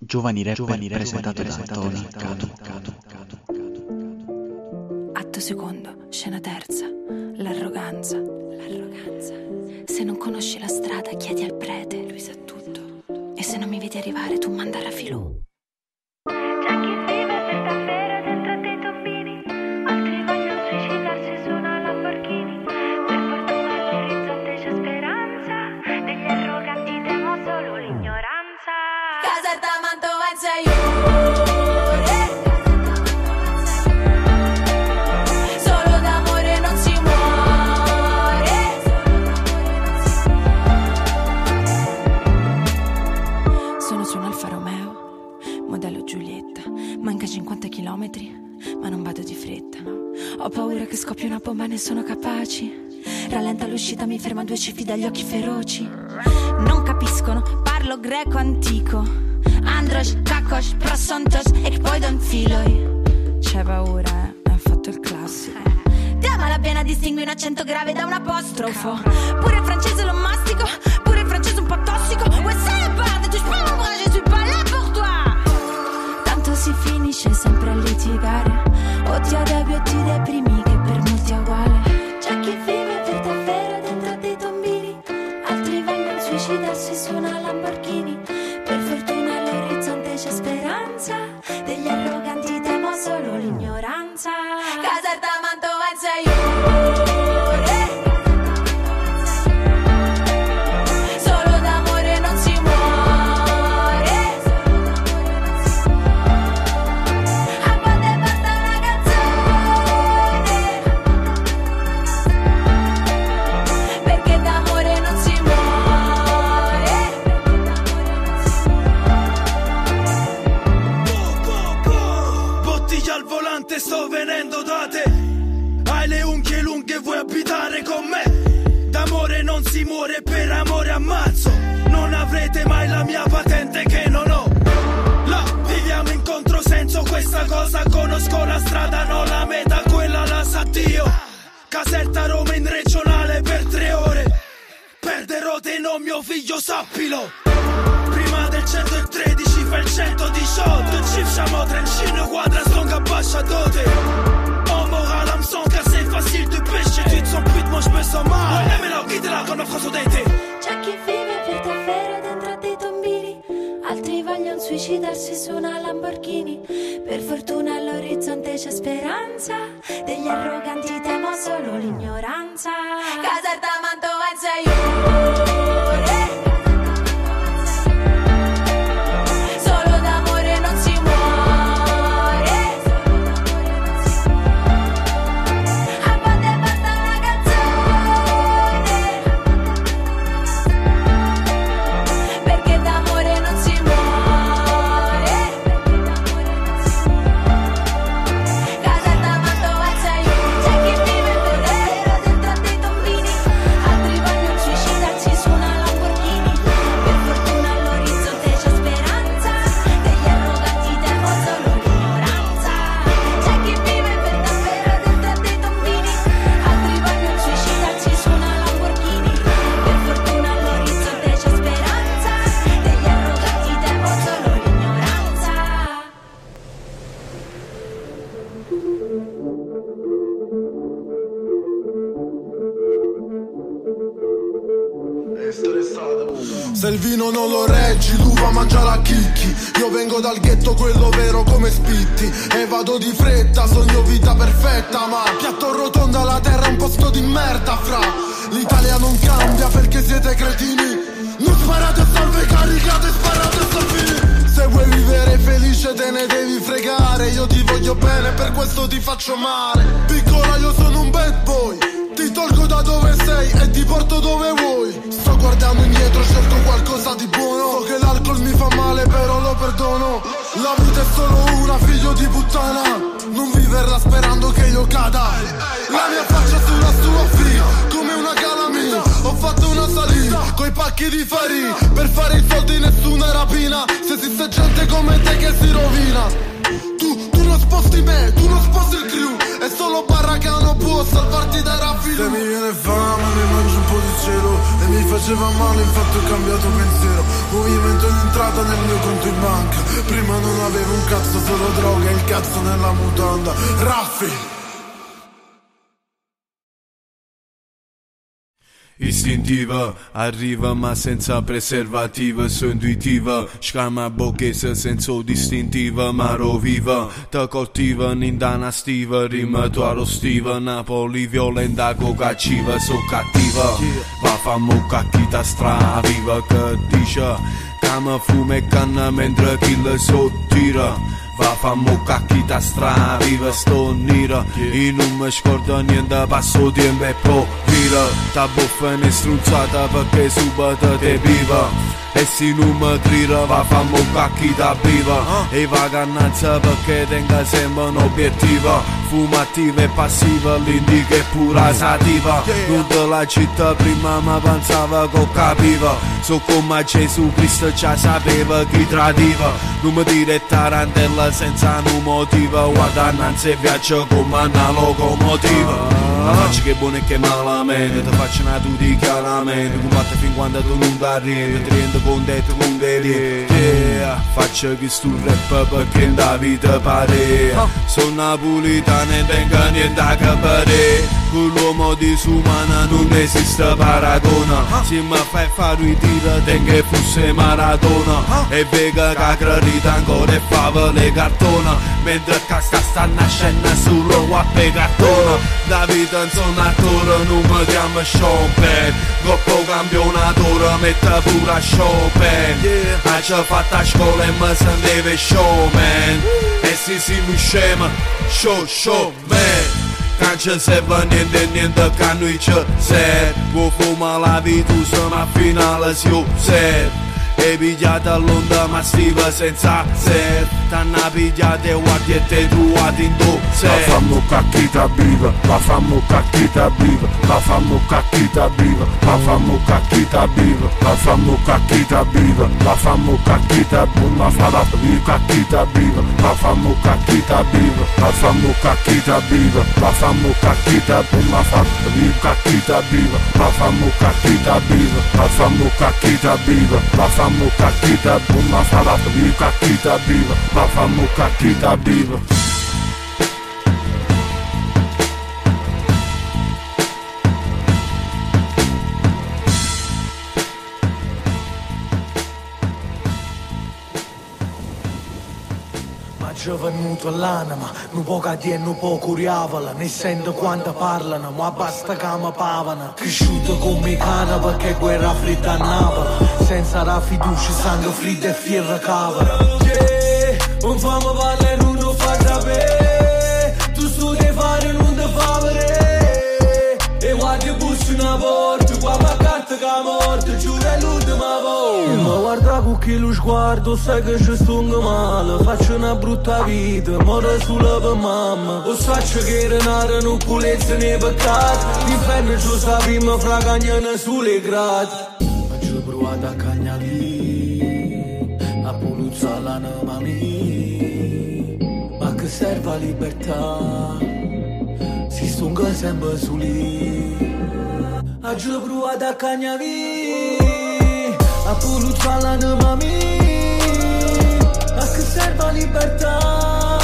Giovani rapper, Giovani presentato da Tony Cadu. Atto secondo, scena terza. L'arroganza. L'arroganza. Se non conosci la strada, chiedi al prete, lui sa tutto. E se non mi vedi arrivare, tu manda a filù. Sono capaci. Rallenta l'uscita, mi ferma due cifri dagli occhi feroci. Non capiscono, parlo greco antico. Andros, kakos, prosontos e poi don filoi. C'è paura, eh? Ha fatto il classico. Diamo la pena distingui un accento grave da un apostrofo. Pure il francese lo mastico, pure il francese un po' tossico. Ouais, c'est touche pas mon bras, je suis pas là pour toi. Tanto si finisce sempre a litigare. O ti arrabbi o ti deprimi, Caserta Roma in regionale per tre ore. Perderò te non mio figlio, sappilo. Prima del 113 fa il 118 Chief siamo trencino quadra stonga bascia dote moral me sens car c'est facile de pêcher Tu te sens pute moi je me sens mal Ouais mais la guide là qu'on offre d'été C'è chi vive per davvero dentro dei tombini, altri vogliono suicidarsi su una Lamborghini. Per fortuna c'è speranza, degli arroganti temo solo l'ignoranza. Caserta Mantova Solo Se il vino non lo reggi, l'uva mangia la chicchi. Io vengo dal ghetto, quello vero come spitti. E vado di fretta, sogno vita perfetta. Ma piatto rotonda, la terra è un posto di merda, fra. L'Italia non cambia perché siete cretini. Non sparate salve, caricate, sparate salvini. Se vuoi vivere felice te ne devi fregare. Io ti voglio bene, per questo ti faccio male. Piccola, io sono un bad boy. Ti tolgo da dove sei e ti porto dove vuoi. Sto guardando indietro, cerco qualcosa di buono. So che l'alcol mi fa male, però lo perdono. La vita è solo una, figlio di puttana. Non viverla sperando che io cada. La mia faccia sulla sua figlia, come una calamita. Ho fatto una salita, coi pacchi di farina. Per fare i soldi nessuna rapina. Se esiste gente come te che si rovina. Tu, tu non sposti me, tu non sposti il crew faceva male infatti ho cambiato pensiero. Movimento di entrata nel mio conto in banca. Avevo un cazzo solo droga e il cazzo nella mutanda. Raffi! Istintiva, arriva ma senza preservativa Sono intuitiva, scama bocchese senso distintiva Maro viva, te coltiva nindana stiva Rima tua rostiva, Napoli violenta cocacciva So cattiva, va fammo cacchita straviva Che dice, cama fume e canna mentre chi le sottira Va fammo cacchita straviva sto nera E non mi scordo niente passo tempo e poi vira Ta buffa ne strunzata perché subito te viva e se non mi tira va fammo cacchita viva E vacanza perché tenga sempre un obiettivo Fumativa e passiva, l'indica è pura sativa. Non te la città prima ma pensava che capiva. So come Gesù Cristo già sapeva chi tradiva. Non mi dire tarantella senza un motivo Guarda innanzi viaggio come una locomotiva. La faccia che è buona e che malamente Ti faccio una tu di chiaramente. Combatte fin quando tu non ti arrendi Ti rendi contento con te yeah. Faccio che stu rap perché in vita pare Sono napolitano e tengo niente a capire Con l'uomo disumana non esiste paragona Se mi fai fare tiri tengo che fosse maratona E vega che credita ancora e fava le cartona Mentre casca sta nascendo solo guappe cartona Da vita non sono attore, non mi chiamo Sean Penn Coppo campionatore, mette pure a Chopin. Yeah. Ci fatto a scuola e mi sentivo showman E se si mi scema, show, showman Can't serve niente, niente che noi ci serve Vuoi fumare la vita, ma finale si osserva e pigliata all'onda massiva senza ser T'hanno pigliate guardi e te trovati in tu La fammo cacchita viva, la fammo cacchita viva La fammo cacchita viva, la fammo cacchita viva La fammo cacchita viva, la fammo cacchita viva La fammo cacchita viva, la fammo cacchita viva La fammo cacchita viva, la fammo cacchita viva La cacchita viva, la fammo cacchita viva La cacchita viva, la fammo fammo cacchita Una salata di cacchita viva La fammo cacchita viva ci è venuto l'anima, non può cadere, non può curiavala, ne sento quando parlano, ma basta che mi pavano. Cresciuto come cane perché guerra fredda a Napoli, senza la fiducia, sangue freddo e fiera cavara. Yeah, non fammi parlare, che lo sguardo, sai che ci sto male, faccio una brutta vita, moro solo per mamma. O saccio che renare non pulezza nei peccati, l'inferno ci sta prima fra cagnane sulle grati. Ma ci provato a cagnare, a pulizza l'anima mia, ma che serve la libertà? Si stunga sempre su lì A giù provato a cagnavi A puluzza l'anima mia A che serve la libertà.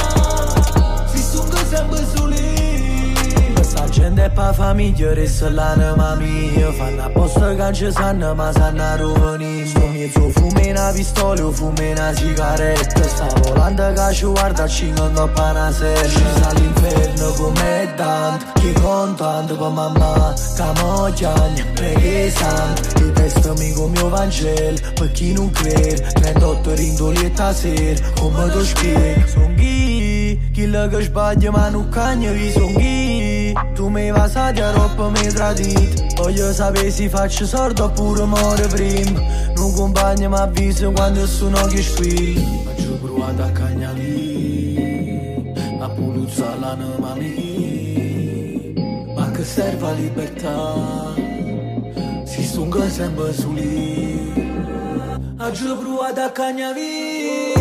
Si stunga sempre su lì Questa gente è pa famiglia resta l'anima mia Fanno apposta che ci sanno ma sanno rovini Sto mezzo fume una pistola o fume una sigaretta Sta volando che ci guarda ci non pa una sera Ci sta all'inferno come Dante Che contante per mamma Che mogliagna preghe santo Testa amico mio Vangelo Per chi non crede 38 rindoli e tasera Come tu spieghi Son chi? Chi la che sbaglia ma non cagna vi son chi? Tu mi vai a di roba mi tradito Voglio sapere se faccio sordo oppure muore prima Non compagno mi avviso quando sono che squillo Ma ci a cagnare A pulizza l'anima mia Ma che serve la libertà Si stunga sempre su lì A giù ho provato a cagnare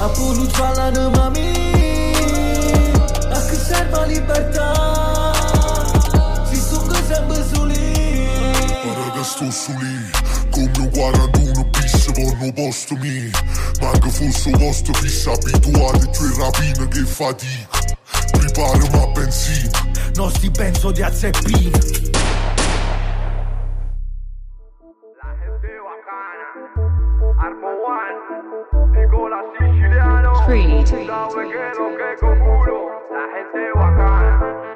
A pulizza l'anima mia Ma che serve la libertà. Si stunga sempre su lì Ora che sto fosse lì Come un 41 bis vanno posto mio Manca fosse un posto fisso abituato e cioè rapina che fatica Prepara ma benzina Non sti penso di azzeppina da Veguero che comuno, la gente bacana.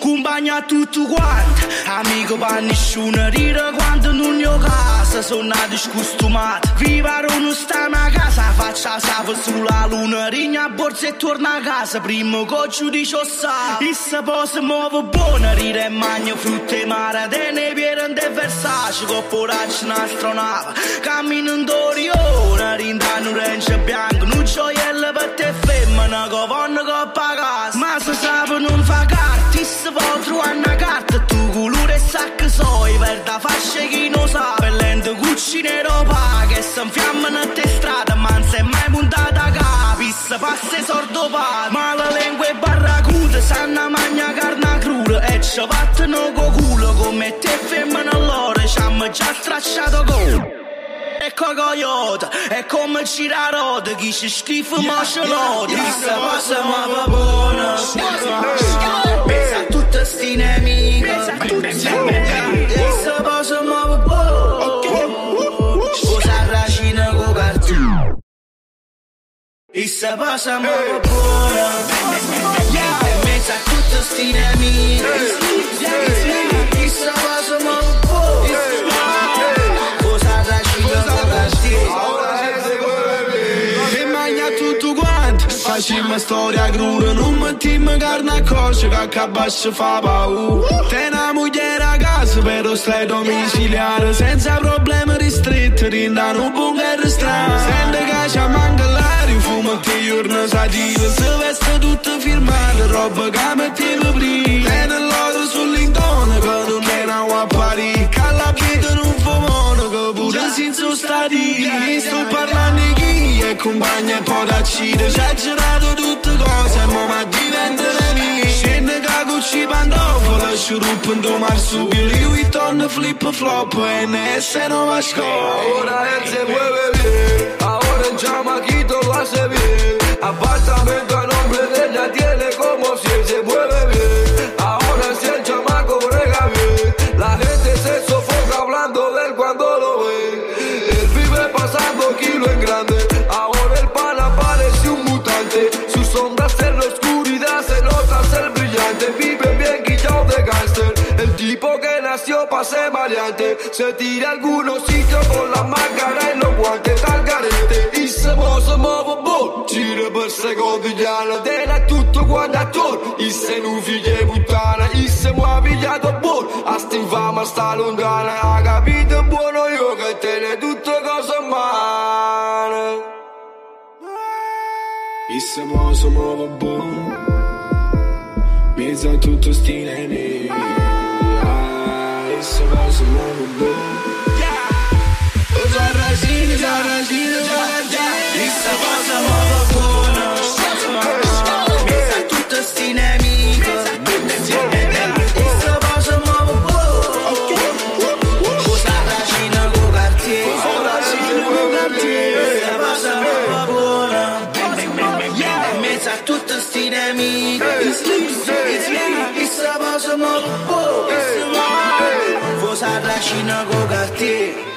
Compagna tutto quanto Amico per nessuno Rire quando non io casa Sono nato scostumato Vivere non sta a casa Faccia save sulla luna Rigna a borsa e torna a casa Primo coccio di ciossa se poi si muove buona. Rire e magno frutta e mare De ne pieren de Versace. Con poraccio un'astronave Cammino in Dorione Rindano orange bianco lente cucci nero pa Che si infiammano a te strada Ma non è mai puntata a capi Se passa sordo pa Ma la lingua è barracuda Sanna magna carne cruda E ci battono co culo Come te femmina allora Ci hanno già stracciato con. Ecco coyote, è come girarota Chi si schifo ma ce l'ho. Questa cosa ma va buona Pensa a tutte sti nemiche. Questa cosa ma Questa cosa ma va buona In mezzo a tutte sti nemiche Questa cosa ma va buona Scusa racina con cartone E magna tutto quanto Facciamo storia cruda Non mettiamo carne a coscia Che accabascia fa paura Te una moglie a casa Però stai domiciliare. Senza problemi ristretti Rindano un bunker strano Sente che ci manca l'aria Ti giorno sativa Se veste tutto firmato Roba che mettiamo prima Te nell'oro sull'intone Che non è una guappari Che alla vita non fa mono Che pure senza stati Sto parlando di chi è compagna e poi da cita Ci ha girato шурупен до Марсу Били Уитон на флипа флопа е не е се нова Ahora él se mueve bien, ahora el chamaquito lo hace bien. Apartamento a nombre de ella tiene como si él se mueve bien. Nació pa' ser maleante. Se tira a algunos sitios con la máscara y los guantes tal garete. E se mo se muove boh, gira per secondigliana. Tena tutto quanto attorno, e se non figlie puttana. E se muove pigliato buono, a sta infama sta lontana. Ha capito buono io che te ne tutte cose male. E se mo se muove boh Mezzo a tutto sti nemici Ah, E se mo Marina Gogartier